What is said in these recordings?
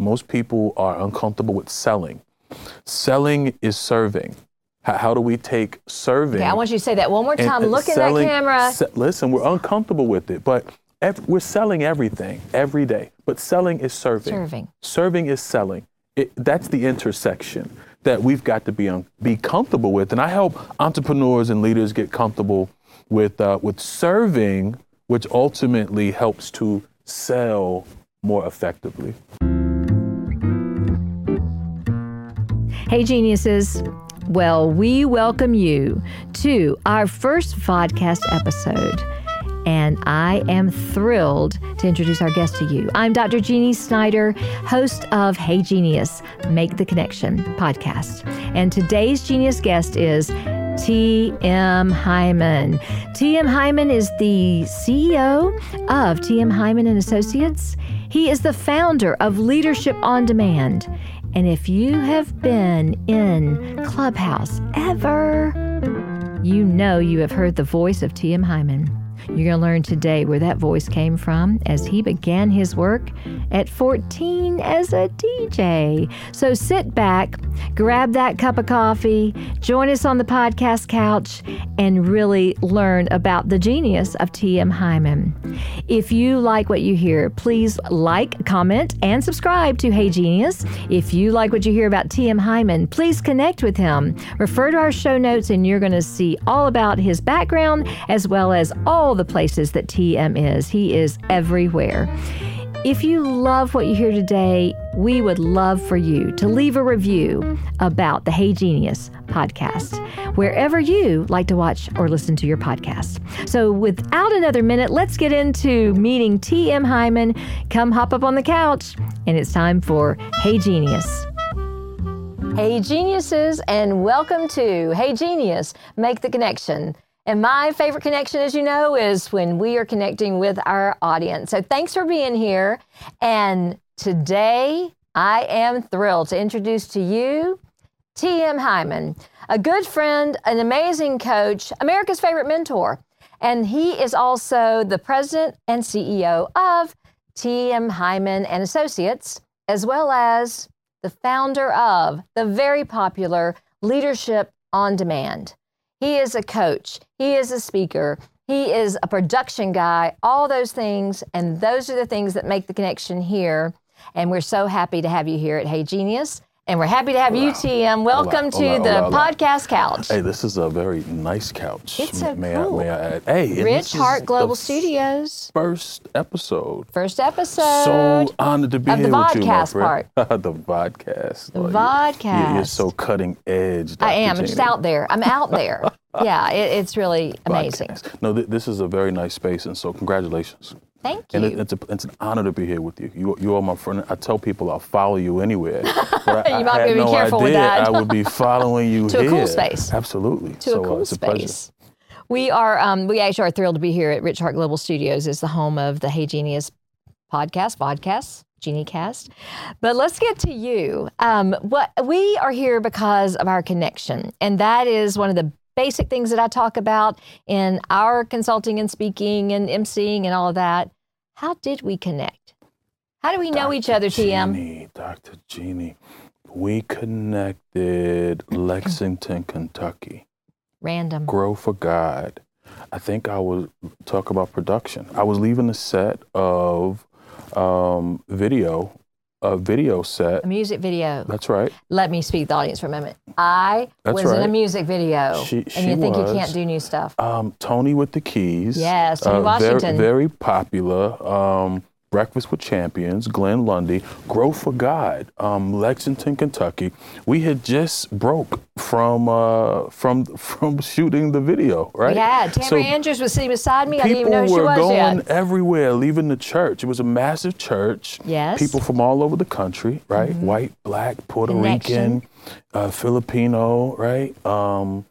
Most people are uncomfortable with selling. Selling is serving. How, how do we take serving? Okay, I want you to say that one more time. and Look in selling- that camera. se- listen, we're uncomfortable with it, but ev- we're selling everything every day. But selling is serving. Serving. Serving is selling. It, that's the intersection that we've got to be un- be comfortable with. And I help entrepreneurs and leaders get comfortable with uh, with serving, which ultimately helps to sell more effectively. Hey, geniuses. Well, we welcome you to our first podcast episode. And I am thrilled to introduce our guest to you. I'm Dr. Genie Snyder, host of Hey Genieus, Make the Connection podcast. And today's genius guest is T.M. Hyman. T.M. Hyman is the CEO of T.M. Hyman and Associates. He is the founder of Leadership on Demand. And if you have been in Clubhouse ever, you know you have heard the voice of T.M. Hyman. You're going to learn today where that voice came from as he began his work at 14 as a DJ. So sit back, grab that cup of coffee, join us on the podcast couch, and really learn about the genius of T.M. Hyman. If you like what you hear, please like, comment, and subscribe to Hey Genieus. If you like what you hear about T.M. Hyman, please connect with him. Refer to our show notes, and you're going to see all about his background as well as all the places that TM is. He is everywhere. If you love what you hear today, we would love for you to leave a review about the Hey Genieus podcast, wherever you like to watch or listen to your podcast. So, without another minute, let's get into meeting T.M. Hyman. Come hop up on the couch, and it's time for Hey Genieus. Hey geniuses, and welcome to Hey Genieus, Make the Connection. And my favorite connection, as you know, is when we are connecting with our audience. So thanks for being here. And today I am thrilled to introduce to you T.M. Hyman, a good friend, an amazing coach, America's favorite mentor. And he is also the president and CEO of T.M. Hyman and Associates, as well as the founder of the very popular Leadership on Demand. He is a coach, he is a speaker, he is a production guy, all those things. And those are the things that make the connection here. And we're so happy to have you here at Hey Genieus. And we're happy to have you, TM. Welcome to hola, the hola, podcast couch. Hey, this is a very nice couch. It's so may cool. I, may I add? Hey, Rich Heart Global the Studios. First episode. First episode. So honored to be of the here with you, my friend. the podcast. The Lord, you- you- vodcast. You're so cutting edge. Dr. I am. I'm just out there. I'm out there. yeah, it, it's really amazing. Podcast. No, th- this is a very nice space, and so congratulations. Thank And it, you. it's, a, it's an honor to be here with you. You, you are my friend. I tell people I'll follow you anywhere. But I, You might I be no careful with that. I would be following you To a cool space. Absolutely. to so, a uh, cool it's a pleasure. space. We are um, we actually are thrilled to be here at Rich Heart Global Studios. It's the home of the Hey Genieus podcast, vodcast, GenieCast. But let's get to you. Um, what we are here because of our connection, and that is one of the basic things that I talk about in our consulting and speaking and emceeing and all of that. How did we connect? How do we know each other, TM? Genie, Dr. Genie, we connected Lexington, Kentucky. Random. Grow for God. I think I was talk about production. I was leaving the set of um, video, a video set. A music video. That's right. Let me speak to the audience for a moment. I That's was in a music video, She- and you think you can't do new stuff. Um, Tony with the Keys. Yes, Tony uh, Washington. Very, very popular. Um, Breakfast with Champions, Glenn Lundy, Grow for God, um, Lexington, Kentucky. We had just broke from uh, from from shooting the video, right? Had Tamara So Andrews was sitting beside me. I didn't People even know she were going yet. everywhere, leaving the church. It was a massive church. Yes. Mm-hmm. People from all over the country, right? White, black, Puerto Connection. Rican, uh, Filipino, right? Um,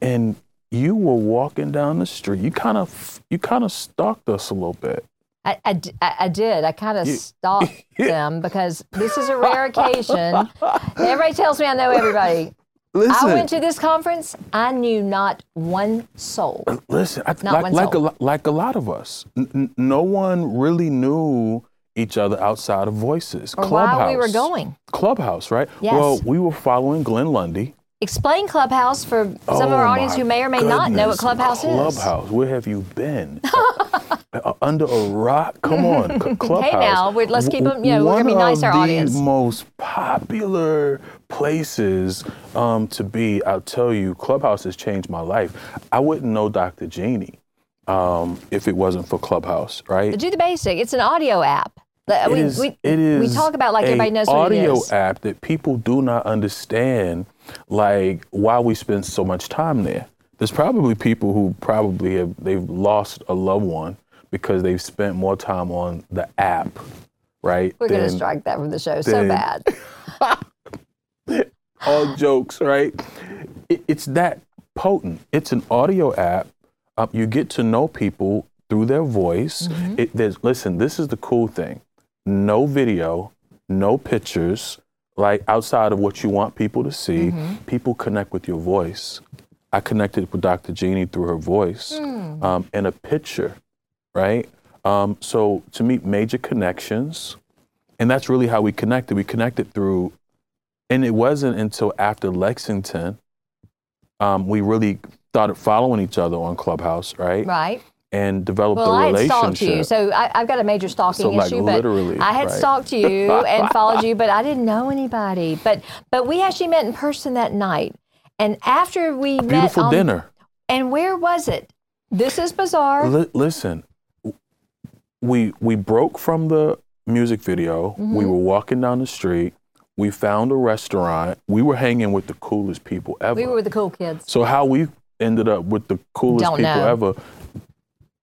and you were walking down the street. You kind of you kind of stalked us a little bit. I, I I- did. I kind of stalked them because this is a rare occasion. Everybody tells me I know everybody. Listen, I went to this conference. I knew not one soul. Uh, listen. I, Not like one like a, soul. lo- like a lot of us, N- no one really knew each other outside of voices. Or while we were going. Clubhouse, right? Yes. Well, we were following Glenn Lundy. Explain Clubhouse for some of our Oh, audience who may or may not know what goodness. Clubhouse is. Clubhouse, where have you been? Uh, under a rock? Come on, C- Clubhouse. now, we're- let's keep 'em- you know, we're gonna be nice of to our the audience. most popular places um, to be. I'll tell you, Clubhouse has changed my life. I wouldn't know Dr. Genie um, if it wasn't for Clubhouse, right? Do the basic. It's an audio app. It we, is- we, it is we talk about like everybody knows what it audio is. app that people do not understand, like why we spend so much time there. There's probably people who probably have they've lost a loved one because they've spent more time on the app, right? We're going to strike that from the show so bad. all jokes, right? It, it's that potent. It's an audio app. Um, you get to know people through their voice. Mm-hmm. It, there's, listen, this is the cool thing. No video, no pictures, like outside of what you want people to see. Mm-hmm. People connect with your voice. I connected with Dr. Genie through her voice Hmm. um, and a picture, right? Um, so to meet major connections, and that's really how we connected. We connected through, and it wasn't until after Lexington um, we really started following each other on Clubhouse, right? Right. And develop Well, a I had relationship. stalked you, so I, I've got a major stalking So, like, issue. But literally, I had right? stalked you and followed you, but I didn't know anybody. But but we actually met in person that night, and after we met, Beautiful dinner. And where was it? This is bizarre. Li- listen, we we broke from the music video. Mm-hmm. We were walking down the street. We found a restaurant. We were hanging with the coolest people ever. we were with the cool kids. So how we ended up with the coolest Don't people know. ever?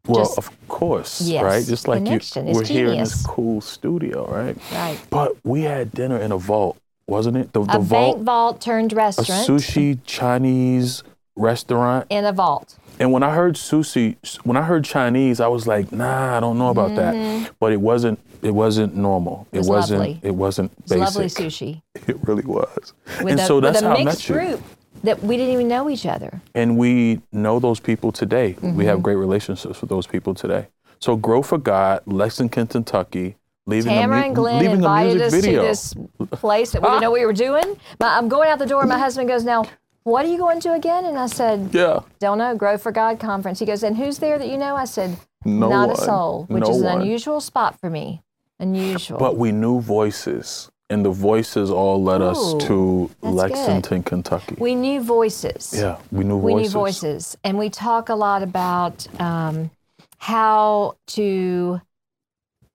Well, Just- of course, Yes, right? Just like you, we're here in this cool studio, right? Right. But we had dinner in a vault, wasn't it? The, the A vault, bank vault turned restaurant. a sushi Chinese restaurant. in a vault. And when I heard sushi, when I heard Chinese, I was like, nah, I don't know about that. But it wasn't. It wasn't normal. Mm-hmm. It was wasn't. lovely. It wasn't basic. It's lovely sushi It really was. with and a, so with that's a how I mixed met you. group that we didn't even know each other. and we know those people today. We Mm-hmm. have great relationships with those people today. So grow for God, Lexington, Kentucky, leaving Tamara mu- and Glenn leaving invited us video. to this place that we didn't know what we were doing. My, I'm going out the door. My husband goes, "Now, what are you going to again?" And I said, yeah, "Don't know. Grow for God conference." He goes, "And who's there that you know?" I said, No "Not one. a soul," which No is an one. unusual spot for me. Unusual. but we knew voices, and the voices all led Ooh, us to Lexington, Kentucky. we knew voices. yeah, we knew voices. we knew voices, and we talk a lot about um, how to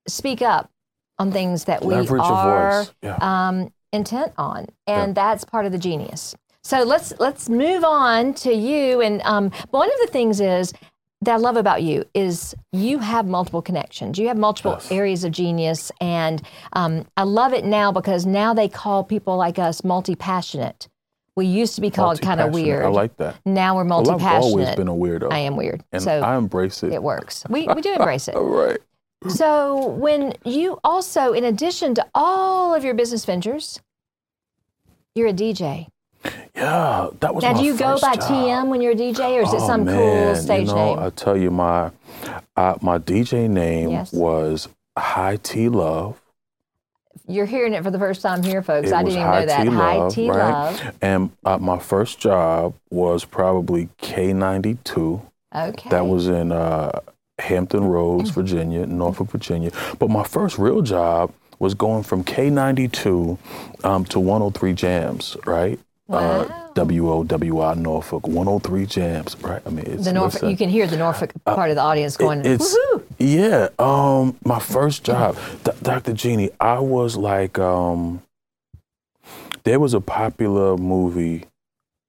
speak up on things that we Leverage are. Yeah. um, intent on, and that's part of the genius. So let's let's move on to you. And um, one of the things is that I love about you is you have multiple connections. You have multiple Yes. areas of genius, and um, I love it now because now they call people like us multi-passionate. We used to be called kind of weird. I like that. Now we're multi-passionate. I've always been a weirdo. I am weird, and so I embrace it. it works. We we do embrace it. All right. So when you also, in addition to all of your business ventures, you're a DJ. Yeah, that was Now, do you go by job. TM when you're a DJ, or is it Oh, some cool man, stage you know, name? I tell you, my uh, my DJ name Yes. was High T Love. You're hearing it for the first time here, folks. It I didn't even know that. T High Love, T right? Love. And uh, my first job was probably K92. Okay. That was in uh, Hampton Roads, Virginia, Norfolk, Virginia. But my first real job was going from K92 um, to 103 Jams, right? Uh, WOWI Norfolk, 103 Jams, right? I mean, it's the Norfolk. You can hear the Norfolk part of the audience going, it's "Woohoo!" yeah. Um, my first job, D- Dr. Genie. I was like, um, there was a popular movie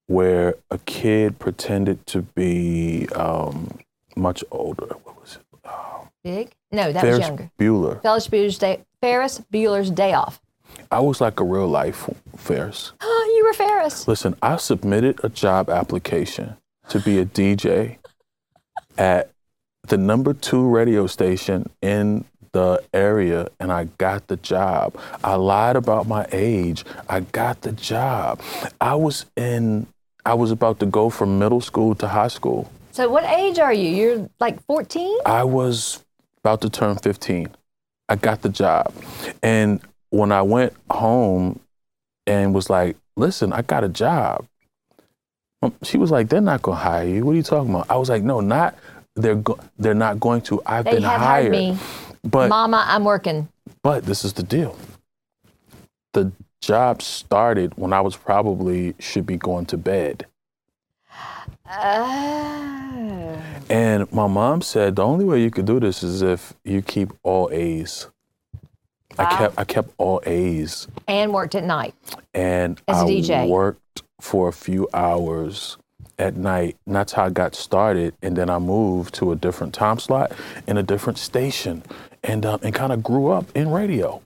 where a kid pretended to be um, much older. What was it? Big? No, that was younger. Bueller. Ferris Bueller's Day. Ferris Bueller's Day Off. I was like a real life Ferris. you were Ferris. Listen, I submitted a job application to be a DJ at the number two radio station in the area and I got the job. I lied about my age. I got the job. I was in, I was about to go from middle school to high school. So, what age are you? You're like 14. I was about to turn 15. I got the job. And when I went home and was like, listen, I got a job. um, She was like, they're not going to hire you. What are you talking about? I was like, no, not they're go- they're not going to. I've They been have hired. hired me. But Mama, I'm working. but this is the deal. The job started when I was probably should be going to bed. Oh. And my mom said the only way you could do this is if you keep all A's. I kept I kept all A's And worked at night. and As a I DJ. worked for a few hours at night. And that's how I got started. And then I moved to a different time slot in a different station, and um, and kind of grew up in radio.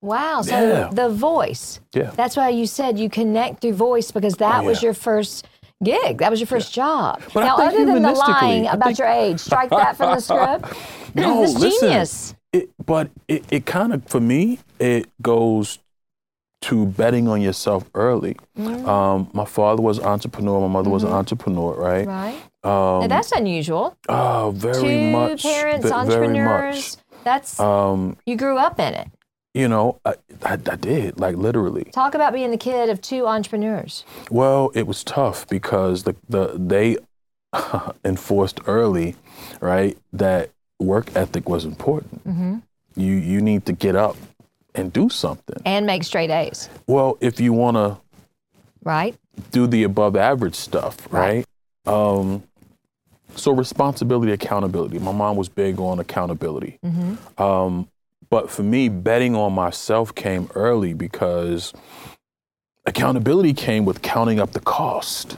Wow. So Yeah. the voice. Yeah. That's why you said you connect through voice because that Oh, was your first gig. That was your first job. But now, other than the lying about think- your age, strike that from the script. No, This listen. genius. It, but it, it kind of for me it goes to betting on yourself early. Mm. Um, my father was an entrepreneur. My mother was an entrepreneur. Right. Right. Um, now, that's unusual. oh, very Two much. parents, ve- entrepreneurs. That's much. Um, you grew up in it. you know, I, I, I did like literally. Talk about being the kid of two entrepreneurs. Well, it was tough because the the they enforced early, right, that work ethic was important. hmm You you need to get up and do something. And make straight A's, Well, if you want to right? do the above average stuff, right? Um, so responsibility, accountability. My mom was big on accountability. hmm Um, but for me, betting on myself came early because accountability came with counting up the cost.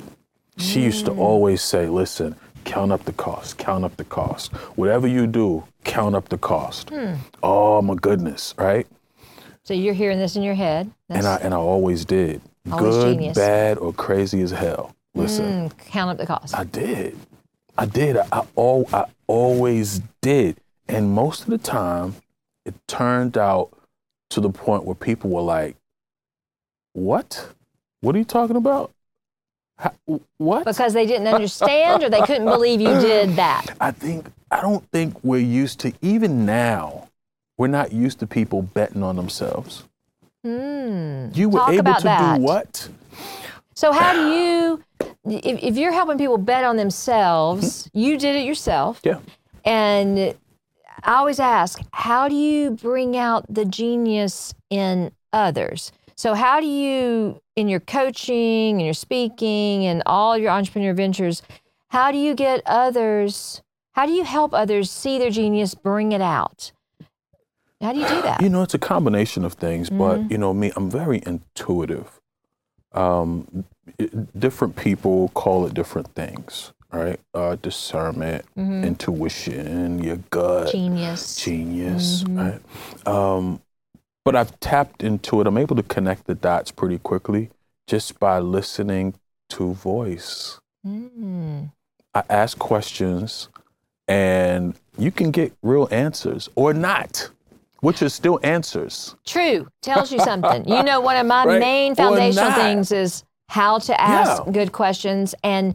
She used to always say, listen, count up the cost, count up the cost. Whatever you do, count up the cost. Oh my goodness, right? So you're hearing this in your head. And I and I always did. Always Good, genius. bad, or crazy as hell. Listen, Mm, count up the cost. I did. I did. I, I, all, I always did. And most of the time, it turned out to the point where people were like, What? What are you talking about? How, what? because they didn't understand or they couldn't believe you did that. I think, I don't think we're used to, even now, we're not used to people betting on themselves. Hmm. You were Talk able to that. do what? So how do you, if, if you're helping people bet on themselves, you did it yourself. Yeah. And I always ask, how do you bring out the genius in others? So, how do you, in your coaching and your speaking and all your entrepreneur ventures, how do you get others, how do you help others see their genius, bring it out? How do you do that? You know, it's a combination of things, but you know, me, I'm very intuitive. Um, it- different people call it different things, right? Uh, discernment, intuition, your gut, Genius. genius, right? Um, but I've tapped into it. I'm able to connect the dots pretty quickly just by listening to voice. Mm. I ask questions, and you can get real answers or not, which is still answers. True. Tells you something. You know, one of my Right. main foundational things is how to ask Yeah. good questions and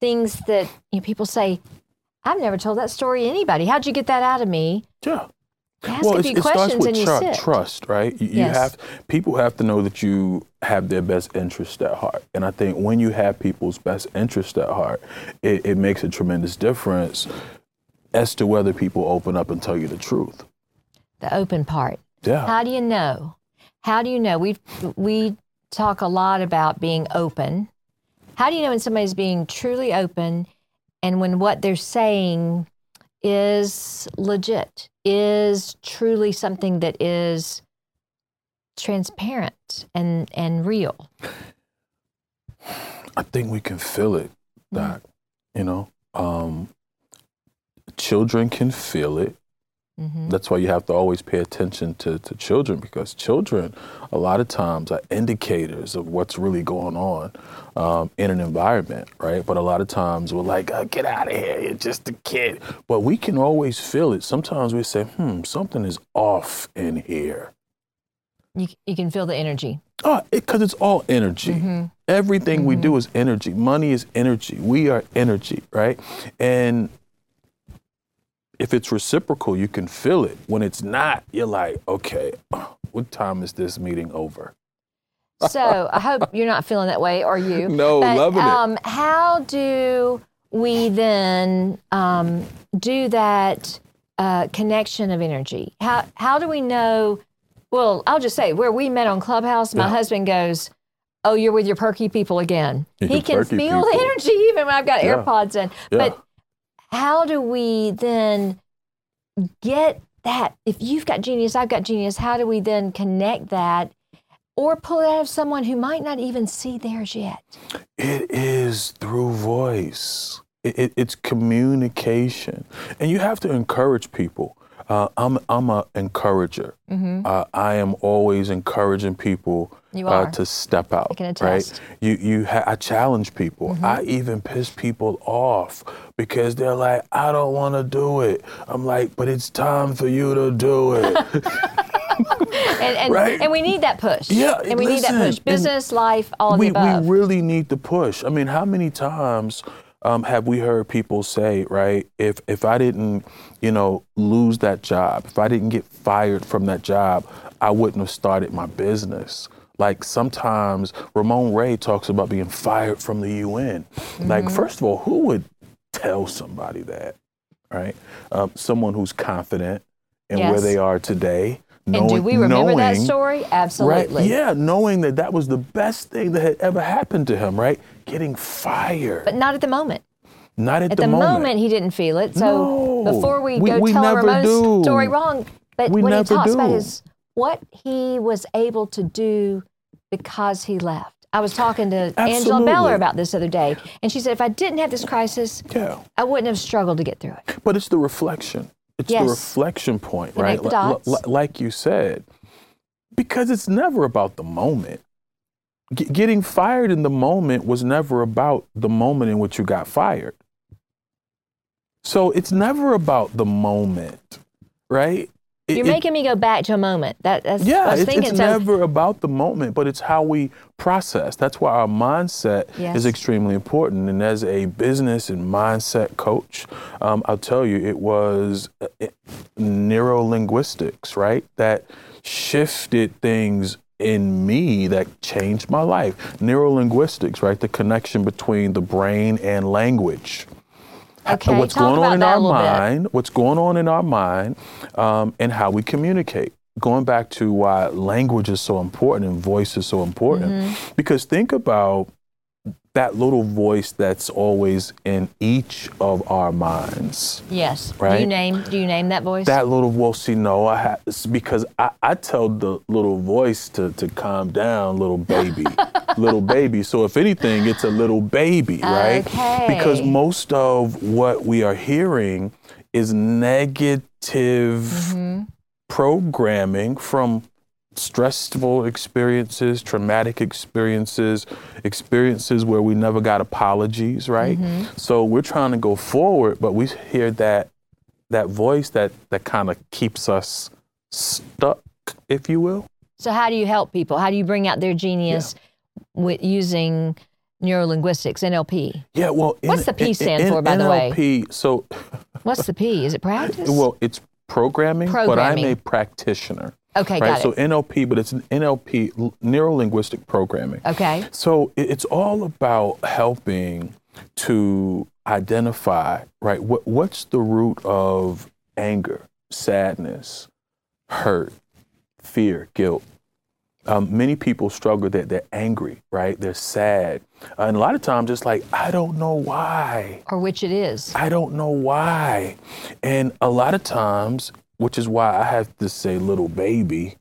things that you know, people say, I've never told that story to anybody. How'd you get that out of me? Yeah. Ask well, a few it starts questions with and you tru- sit. trust, right? You, you have people have to know that you have their best interest at heart, and I think when you have people's best interest at heart, it, it makes a tremendous difference as to whether people open up and tell you the truth. The open part. Yeah. How do you know? How do you know? We we talk a lot about being open. How do you know when somebody's being truly open and when what they're saying is legit, is truly something that is transparent and and real? I think we can feel it, Doc. You know, um, children can feel it. Hmm That's why you have to always pay attention to, to children because children, a lot of times, are indicators of what's really going on um, in an environment, right? But a lot of times we're like, oh, get out of here, you're just a kid. But we can always feel it. Sometimes we say, hmm, something is off in here. You, you can feel the energy. Oh, because it's all energy. Mm-hmm. Everything we do is energy. Money is energy. We are energy, right? And if it's reciprocal, you can feel it. When it's not, you're like, okay, what time is this meeting over? so I hope you're not feeling that way, are you? No, But, loving um, How do we then um, do that uh, connection of energy? How how do we know? Well, I'll just say where we met on Clubhouse, my Yeah. husband goes. Oh, you're with your perky people again. Your he can feel the energy even when I've got Yeah. AirPods in. Yeah. But how do we then get that? If you've got genius, I've got genius, how do we then connect that or pull it out of someone who might not even see theirs yet? It is through voice. It, it, it's communication, and you have to encourage people. Uh, I'm I'm a encourager. Uh, I am always encouraging people Mm-hmm. You uh, to step out. Right? Mm-hmm. You you ha- I challenge people. I even piss people off because they're like, I don't want to do it. I'm like, but it's time for you to do it. And, and, Right. and we need that push. Yeah, And we need that push. Business, life, all of we, the above. we really need to push. I mean, how many times um, have we heard people say, right? If if I didn't, you know, lose that job, if I didn't get fired from that job, I wouldn't have started my business. Like sometimes Ramon Ray talks about being fired from the UN. Like, Mm-hmm. first of all, who would tell somebody that, right? Um, someone who's confident in where they are today. and do we remember that story? Absolutely. Right. Yeah, knowing that that was the best thing that had ever happened to him, right? Getting fired. But not at the moment. Not at, At the, moment. he didn't feel it. So No. before we, We- go we tell Ramon's do. story wrong, but We what he talks about do. What he was able to do because he left. I was talking to Angela Absolutely. Beller about this the other day, and she said if I didn't have this crisis, Yeah. I wouldn't have struggled to get through it. But it's the reflection. It's Yes. the reflection point, right? li- dots. like you said, because it's never about the moment. G- getting fired in the moment was never about the moment in which you got fired. So it's never about the moment, right? It- You're it- making me go back to a moment. That, that's what I Yeah, was it's, thinking. it's so never about the moment, but it's how we process. That's why our mindset Yes. is extremely important. And as a business and mindset coach, um, I'll tell you, it was uh, it, neurolinguistics, right? That shifted things in me that changed my life. Neurolinguistics, right? The connection between the brain and language okay, what's talk going about on in our little bit. mind, what's going on in our mind, um, and how we communicate. Going back to why language is so important and voice is so important, Mm-hmm. because think about that little voice that's always in each of our minds. Yes. Do you Right? name? Do you name that voice? That little voice, see, no, I have because I, I tell the little voice to, to calm down, little baby, little baby. So if anything, it's a little baby, right? Okay. Because most of what we are hearing is negative Mm-hmm. programming from stressful experiences, traumatic experiences, experiences where we never got apologies, right? Mm-hmm. So we're trying to go forward, but we hear that that voice that that kind of keeps us stuck, if you will. So how do you help people? How do you bring out their genius with using neurolinguistics, NLP? Yeah, well, What's the P stand for, by the way? NLP, so What's the P? Is it practice? well, it's programming, but I'm a practitioner. okay, right? got So it. NLP, but it's an NLP, neuro linguistic programming. Okay. So it's all about helping to identify, right? What, what's the root of anger, sadness, hurt, fear, guilt? Um, many people struggle that they're angry, right? They're sad. and a lot of times it's like, I don't know why. Or which it is. I don't know why. And a lot of times, which is why I have to say little baby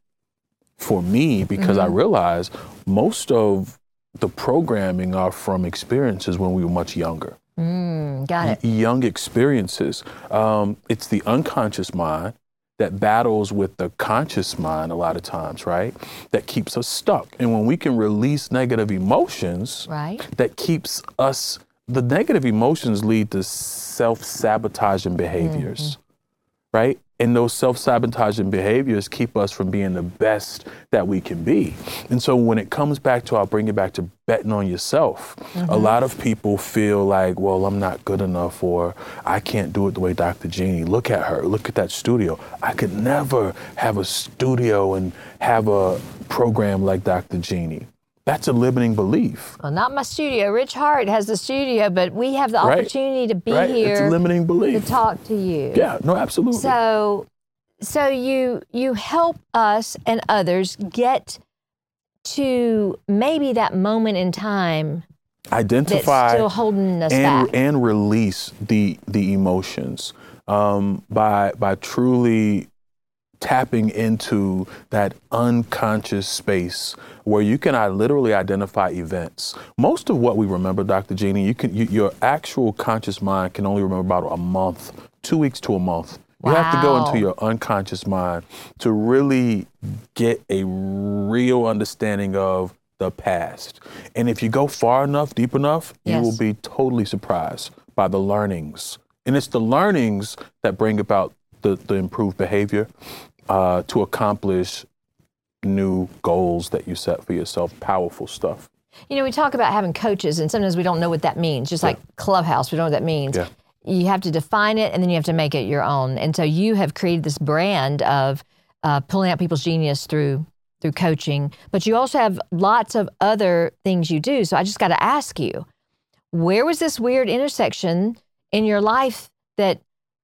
for me, because I realize most of the programming are from experiences when we were much younger. Mm, got it. Young experiences. Um, it's the unconscious mind that battles with the conscious mind a lot of times, right? That keeps us stuck. And when we can release negative emotions, Right. that keeps us the negative emotions lead to self-sabotaging behaviors mm-hmm. right and those self-sabotaging behaviors keep us from being the best that we can be. And so when it comes back to, I'll bring it back to betting on yourself. Mm-hmm. A lot of people feel like, well, I'm not good enough, or I can't do it the way Dr. Genie. Look at her. Look at that studio. I could never have a studio and have a program like Dr. Genie. That's a limiting belief. Well, not my studio. Rich Hart has the studio, but we have the right. opportunity to be right. here. It's a limiting belief. To talk to you. Yeah, no, absolutely. So, so you you help us and others get to maybe that moment in time identify still holding us and, back and release the the emotions um, by by truly tapping into that unconscious space where you can I literally identify events. Most of what we remember, Dr. Genie, you can you, your actual conscious mind can only remember about a month, two weeks to a month. Wow. You have to go into your unconscious mind to really get a real understanding of the past. And if you go far enough, deep enough, yes. you will be totally surprised by the learnings. And it's the learnings that bring about the, the improved behavior uh, to accomplish new goals that you set for yourself, powerful stuff. You know, we talk about having coaches, and sometimes we don't know what that means, just Yeah. like Clubhouse, we don't know what that means. Yeah. You have to define it, and then you have to make it your own. And so you have created this brand of uh, pulling out people's genius through through coaching, but you also have lots of other things you do. So I just got to ask you, where was this weird intersection in your life that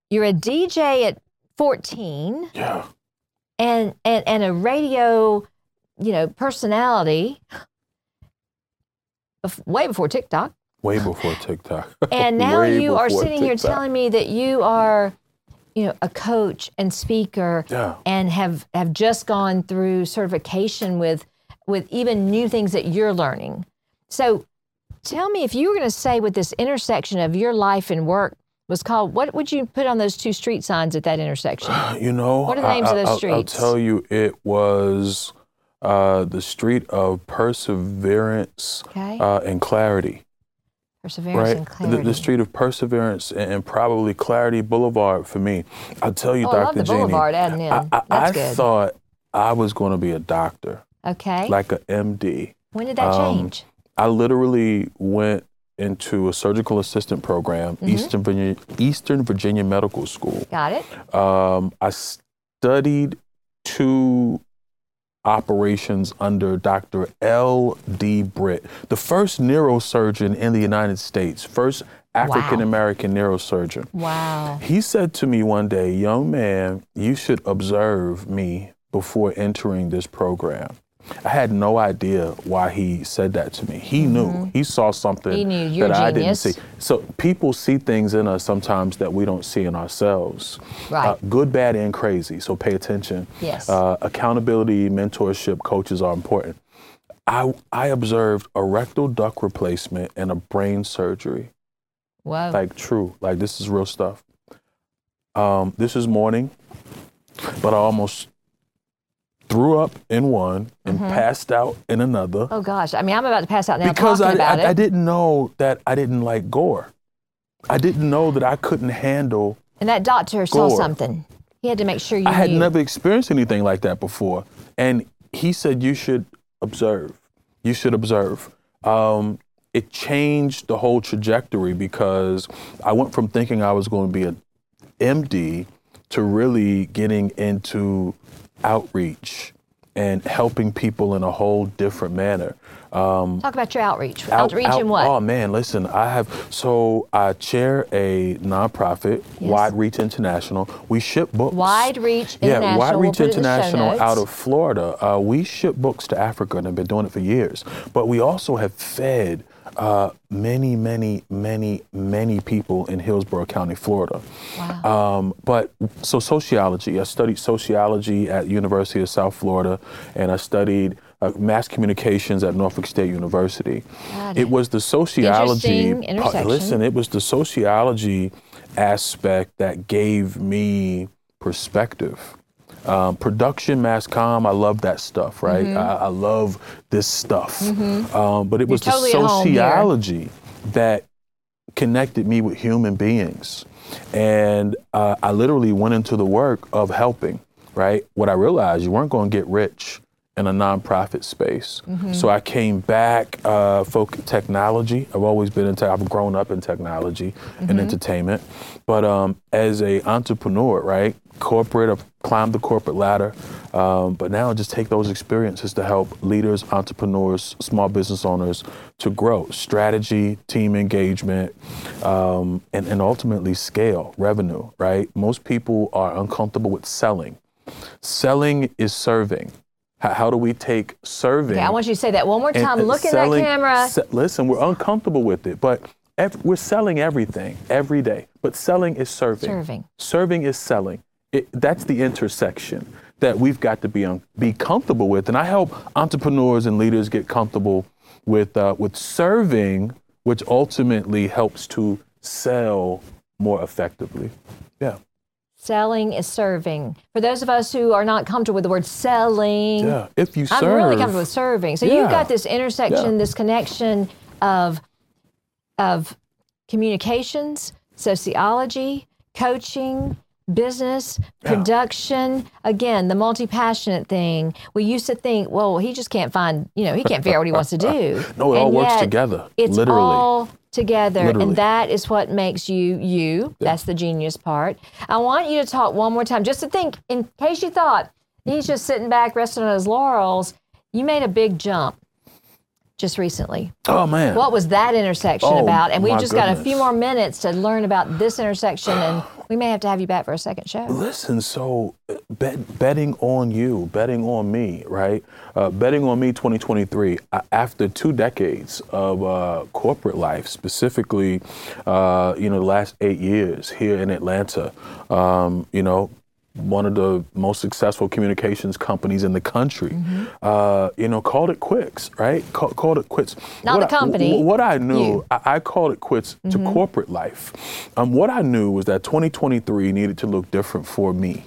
you're a DJ at 14 Yeah. And and and a radio, you know, personality way before TikTok. Way before TikTok. And now Way you are sitting here telling me that you are, you know, a coach and speaker Yeah. and have have just gone through certification with with even new things that you're learning. So tell me if you were going to say what this intersection of your life and work was called, what would you put on those two street signs at that intersection? You know, What are the names I, of those I'll- streets? I'll tell you, it was uh, the street of perseverance Okay. uh, and clarity. Perseverance right? and The, clarity. the street of perseverance and, and probably Clarity Boulevard for me. I'll tell you, Oh, I Dr. love the Genie, boulevard adding in. I, I, I thought I was going to be a doctor, okay. like a MD. when did that um, change? I literally went into a surgical assistant program, Mm-hmm. Eastern Virginia, Eastern Virginia Medical School. Got it. Um, I studied two operations under Dr. L.D. Britt, the first neurosurgeon in the United States, first African American neurosurgeon. Wow. He said to me one day, Young man, you should observe me before entering this program. I had no idea why he said that to me. He knew. He saw something Mm-hmm. He that a I didn't see. So people see things in us sometimes that we don't see in ourselves. Right. Uh, good, bad, and crazy. So pay attention. Yes. Uh, accountability, mentorship, coaches are important. I, I observed a rectal duct replacement and a brain surgery. Wow. Like true. Like this is real stuff. Um, this is morning, but I almost threw up in one and passed out in another oh gosh. I mean, I'm about to pass out now because talking I, about I. I didn't know that I didn't like gore. I didn't know that I couldn't handle. and that doctor saw something. He had to make sure you I had knew. never experienced anything like that before, and he said you should observe. You should observe. Um, it changed the whole trajectory because I went from thinking I was going to be an MD to really getting into outreach and helping people in a whole different manner. Um, Talk about your outreach. out- outreach out- in what? Oh man, listen, I have so I chair a nonprofit, Yes. Wide Reach International. We ship books. Wide Reach Yeah, International. Yeah, Wide We'll Reach in International out of Florida. Uh, we ship books to Africa and have been doing it for years. But we also have fed uh, many, many, many, many people in Hillsborough County, Florida. Wow. Um, but so sociology, I studied sociology at University of South Florida, and I studied uh, mass communications at Norfolk State University. Got It it. was the sociology. Intersection. Listen, it was the sociology aspect that gave me perspective. Um, production, mass comm, I love that stuff, right? Mm-hmm. I, I love this stuff. Um, but it was totally the here. sociology that connected me with human beings. And uh, I literally went into the work of helping, right? What I realized, you weren't going to get rich in a nonprofit space. Mm-hmm. So I came back, uh, folk technology. I've always been into, I've grown up in technology mm-hmm. and entertainment. But um, as a entrepreneur, right, corporate, I've climbed the corporate ladder. Um, but now I just take those experiences to help leaders, entrepreneurs, small business owners to grow strategy, team engagement, um, and, and ultimately scale revenue, right? Most people are uncomfortable with selling. Selling is serving. How, how do we take serving? Okay, I want you to say that one more time. Look selling, in that camera. Se- listen, we're uncomfortable with it, but ev- we're selling everything every day. But selling is serving. Serving. Serving is selling. It, that's the intersection that we've got to be un- be comfortable with, and I help entrepreneurs and leaders get comfortable with uh, with serving, which ultimately helps to sell more effectively. Yeah. Selling is serving. For those of us who are not comfortable with the word selling, yeah. if you serve, I'm really comfortable with serving. So yeah. you've got this intersection, yeah. this connection of of communications, sociology, coaching, business, production. Yeah. Again, the multi passionate thing. We used to think, well, he just can't find, you know, he can't figure out what he wants to do. no, it and all works together. It's literally. all together, literally. and that is what makes you you. Yeah. That's the genius part. I want you to talk one more time, just to think, in case you thought he's just sitting back, resting on his laurels. You made a big jump just recently. Oh man. What was that intersection oh, about? And we've just goodness. got a few more minutes to learn about this intersection and we may have to have you back for a second show. Listen, so uh, bet, betting on you, betting on me, right? Uh, betting on me 2023, uh, after two decades of uh, corporate life, specifically, uh, you know, the last eight years here in Atlanta, um, you know, one of the most successful communications companies in the country, mm-hmm. uh, you know, called it quits, right? Call, called it quits. Not what the company. I, what I knew, I, I, called it quits mm-hmm. to corporate life. Um, what I knew was that 2023 needed to look different for me,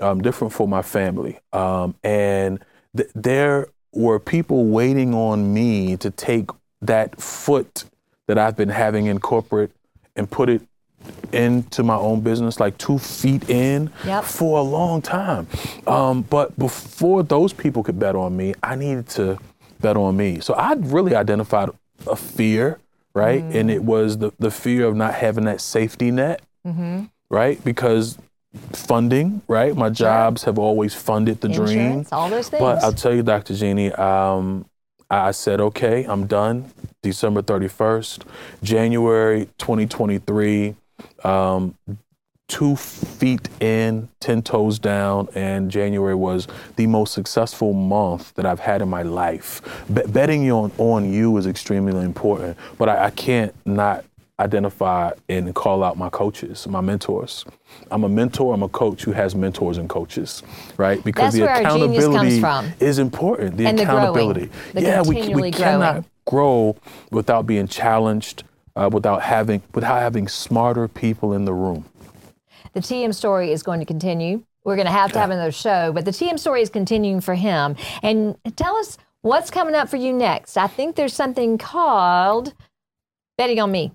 um, different for my family. Um, and th- there were people waiting on me to take that foot that I've been having in corporate and put it into my own business, like two feet in yep. for a long time. Um, but before those people could bet on me, I needed to bet on me. So I really identified a fear, right? Mm. And it was the, the fear of not having that safety net, mm-hmm. right? Because funding, right? My jobs have always funded the Insurance, dream. All those things. But I'll tell you, Dr. Genie, um, I said, okay, I'm done. December 31st, January 2023 um, two feet in, 10 toes down, and January was the most successful month that I've had in my life. betting on, on you is extremely important, but I, I can't not identify and call out my coaches, my mentors. I'm a mentor, I'm a coach who has mentors and coaches, right? Because That's the accountability is important. The and accountability. The yeah, we, we cannot grow without being challenged, uh, without having without having smarter people in the room. The TM story is going to continue. We're going to have to have another show, but the TM story is continuing for him. And tell us what's coming up for you next. I think there's something called Betting on Me.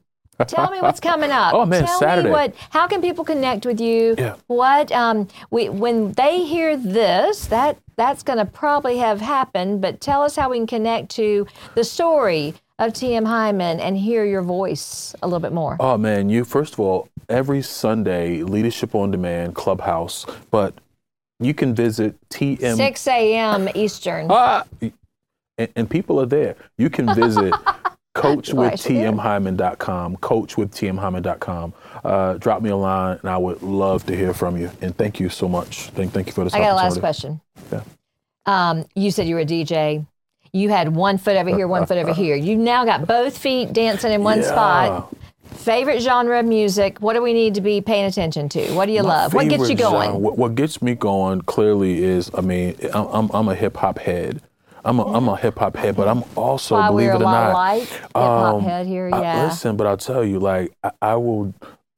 Tell me what's coming up. Oh man, Tell Saturday. me what. How can people connect with you? Yeah. What? Um. We when they hear this, that that's going to probably have happened. But tell us how we can connect to the story of TM Hyman and hear your voice a little bit more? Oh man, you first of all, every Sunday, Leadership on Demand Clubhouse, but you can visit TM 6 a.m. Eastern. Ah, and, and people are there. You can visit coachwithtmhyman.com, coachwithtmhyman.com. Uh, drop me a line, and I would love to hear from you. And thank you so much. Thank, thank you for this. I got a last question. Yeah. Um, you said you were a DJ you had one foot over here, one foot over here. You now got both feet dancing in one yeah. spot. Favorite genre of music? What do we need to be paying attention to? What do you My love? What gets you going? what, what, gets me going clearly is, I mean, I'm, I'm, I'm a hip hop head. I'm a, am a hip hop head, but I'm also, Why believe it or not, like hip hop um, head here. Yeah. I, listen, but I'll tell you, like, I, I will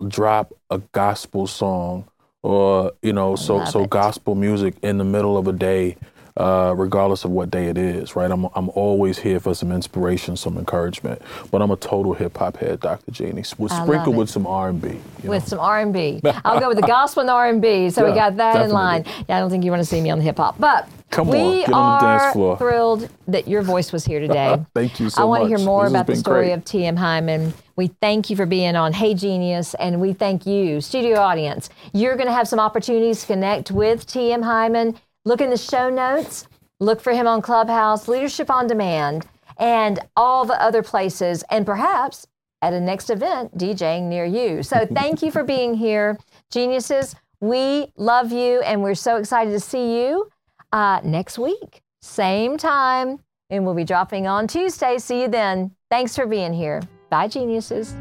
drop a gospel song or you know, so so it. gospel music in the middle of a day uh, regardless of what day it is, right? I'm, I'm always here for some inspiration, some encouragement. But I'm a total hip hop head, Dr. Genie, with, sprinkled with some R&B. With know? some R&B. I'll go with the gospel and R&B. So yeah, we got that definitely. in line. Yeah, I don't think you want to see me on the hip hop, but Come we on, are thrilled that your voice was here today. thank you so I want to hear more this about the story great. of T.M. Hyman. We thank you for being on Hey Genieus, and we thank you, studio audience. You're going to have some opportunities to connect with T.M. Hyman. Look in the show notes. Look for him on Clubhouse, Leadership on Demand, and all the other places, and perhaps at a next event DJing near you. So thank you for being here, geniuses. We love you, and we're so excited to see you uh, next week, same time, and we'll be dropping on Tuesday. See you then. Thanks for being here. Bye, geniuses.